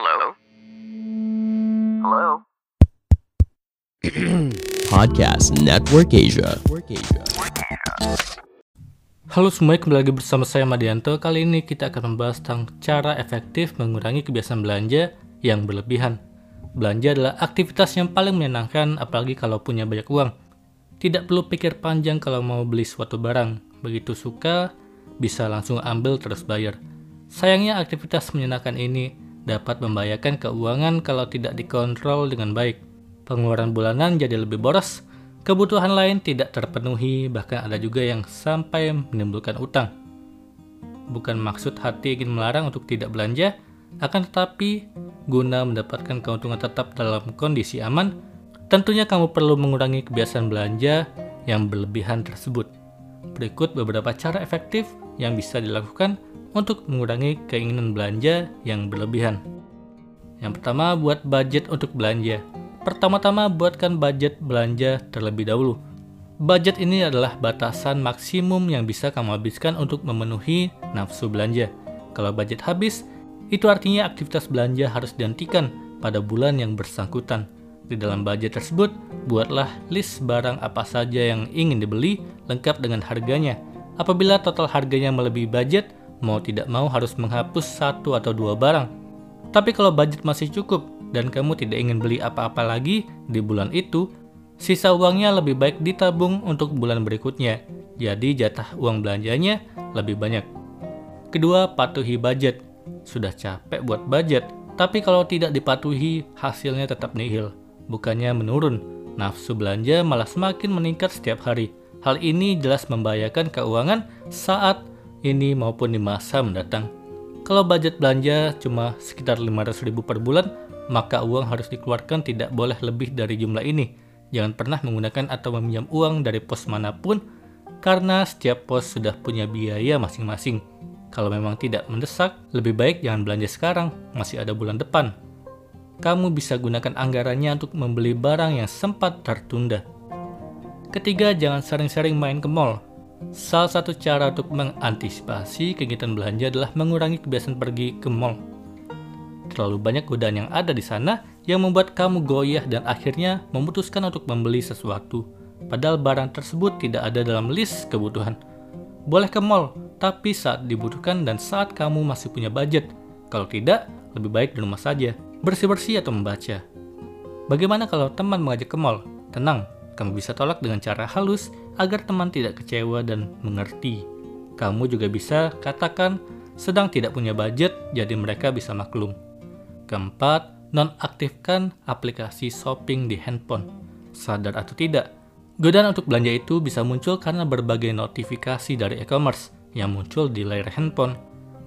Hello? Hello? Podcast Network Asia. Halo semuanya, kembali lagi bersama saya Madianto. Kali ini kita akan membahas tentang cara efektif mengurangi kebiasaan belanja yang berlebihan. Belanja adalah aktivitas yang paling menyenangkan, apalagi kalau punya banyak uang. Tidak perlu pikir panjang kalau mau beli suatu barang. Begitu suka, bisa langsung ambil terus bayar. Sayangnya aktivitas menyenangkan ini dapat membahayakan keuangan kalau tidak dikontrol dengan baik. Pengeluaran bulanan jadi lebih boros, kebutuhan lain tidak terpenuhi, bahkan ada juga yang sampai menimbulkan utang. Bukan maksud hati ingin melarang untuk tidak belanja, akan tetapi guna mendapatkan keuntungan tetap dalam kondisi aman, tentunya kamu perlu mengurangi kebiasaan belanja yang berlebihan tersebut. Berikut beberapa cara efektif yang bisa dilakukan untuk mengurangi keinginan belanja yang berlebihan. Yang pertama, buat budget untuk belanja. Pertama-tama, buatkan budget belanja terlebih dahulu. Budget ini adalah batasan maksimum yang bisa kamu habiskan untuk memenuhi nafsu belanja. Kalau budget habis, itu artinya aktivitas belanja harus dihentikan pada bulan yang bersangkutan. Di dalam budget tersebut, buatlah list barang apa saja yang ingin dibeli lengkap dengan harganya. Apabila total harganya melebihi budget, mau tidak mau harus menghapus satu atau dua barang. Tapi kalau budget masih cukup dan kamu tidak ingin beli apa-apa lagi di bulan itu, sisa uangnya lebih baik ditabung untuk bulan berikutnya. Jadi jatah uang belanjanya lebih banyak. Kedua, patuhi budget. Sudah capek buat budget, tapi kalau tidak dipatuhi, hasilnya tetap nihil. Bukannya menurun, nafsu belanja malah semakin meningkat setiap hari. Hal ini jelas membahayakan keuangan saat ini maupun di masa mendatang. Kalau budget belanja cuma sekitar 500 ribu per bulan, maka uang harus dikeluarkan tidak boleh lebih dari jumlah ini. Jangan pernah menggunakan atau meminjam uang dari pos mana pun, karena setiap pos sudah punya biaya masing-masing. Kalau memang tidak mendesak, lebih baik jangan belanja sekarang, masih ada bulan depan. Kamu bisa gunakan anggarannya untuk membeli barang yang sempat tertunda. Ketiga, jangan sering-sering main ke mall. Salah satu cara untuk mengantisipasi kegiatan belanja adalah mengurangi kebiasaan pergi ke mall. Terlalu banyak godaan yang ada di sana yang membuat kamu goyah dan akhirnya memutuskan untuk membeli sesuatu, padahal barang tersebut tidak ada dalam list kebutuhan. Boleh ke mall, tapi saat dibutuhkan dan saat kamu masih punya budget. Kalau tidak, lebih baik di rumah saja, bersih-bersih atau membaca. Bagaimana kalau teman mengajak ke mall? Tenang, kamu bisa tolak dengan cara halus agar teman tidak kecewa dan mengerti. Kamu juga bisa katakan sedang tidak punya budget, jadi mereka bisa maklum. Keempat, nonaktifkan aplikasi shopping di handphone. Sadar atau tidak, godaan untuk belanja itu bisa muncul karena berbagai notifikasi dari e-commerce yang muncul di layar handphone,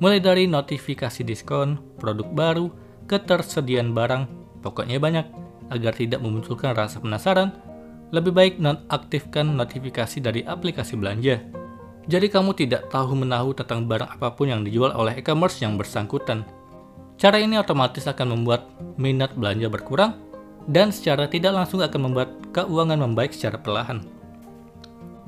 mulai dari notifikasi diskon, produk baru, ketersediaan barang, pokoknya banyak. Agar tidak memunculkan rasa penasaran, lebih baik nonaktifkan notifikasi dari aplikasi belanja. Jadi kamu tidak tahu menahu tentang barang apa pun yang dijual oleh e-commerce yang bersangkutan. Cara ini otomatis akan membuat minat belanja berkurang dan secara tidak langsung akan membuat keuangan membaik secara perlahan.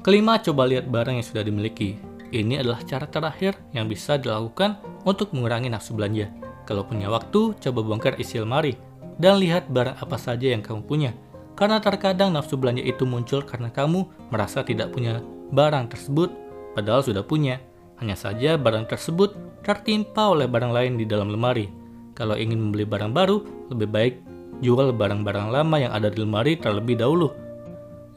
Kelima, coba lihat barang yang sudah dimiliki. Ini adalah cara terakhir yang bisa dilakukan untuk mengurangi nafsu belanja. Kalau punya waktu, coba bongkar isi lemari dan lihat barang apa saja yang kamu punya karena terkadang nafsu belanja itu muncul karena kamu merasa tidak punya barang tersebut, padahal sudah punya. Hanya saja barang tersebut tertimpa oleh barang lain di dalam lemari. Kalau ingin membeli barang baru, lebih baik jual barang-barang lama yang ada di lemari terlebih dahulu.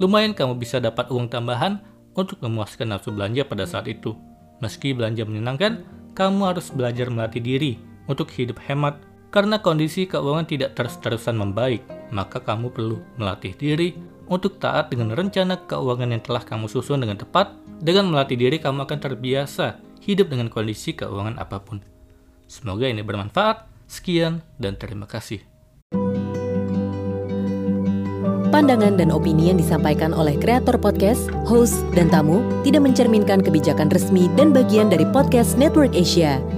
Lumayan kamu bisa dapat uang tambahan untuk memuaskan nafsu belanja pada saat itu. Meski belanja menyenangkan, kamu harus belajar melatih diri untuk hidup hemat karena kondisi keuangan tidak terus-terusan membaik, maka kamu perlu melatih diri untuk taat dengan rencana keuangan yang telah kamu susun dengan tepat. Dengan melatih diri, kamu akan terbiasa hidup dengan kondisi keuangan apa pun. Semoga ini bermanfaat. Sekian dan terima kasih. Pandangan dan opini yang disampaikan oleh kreator podcast, host, dan tamu tidak mencerminkan kebijakan resmi dan bagian dari podcast Network Asia.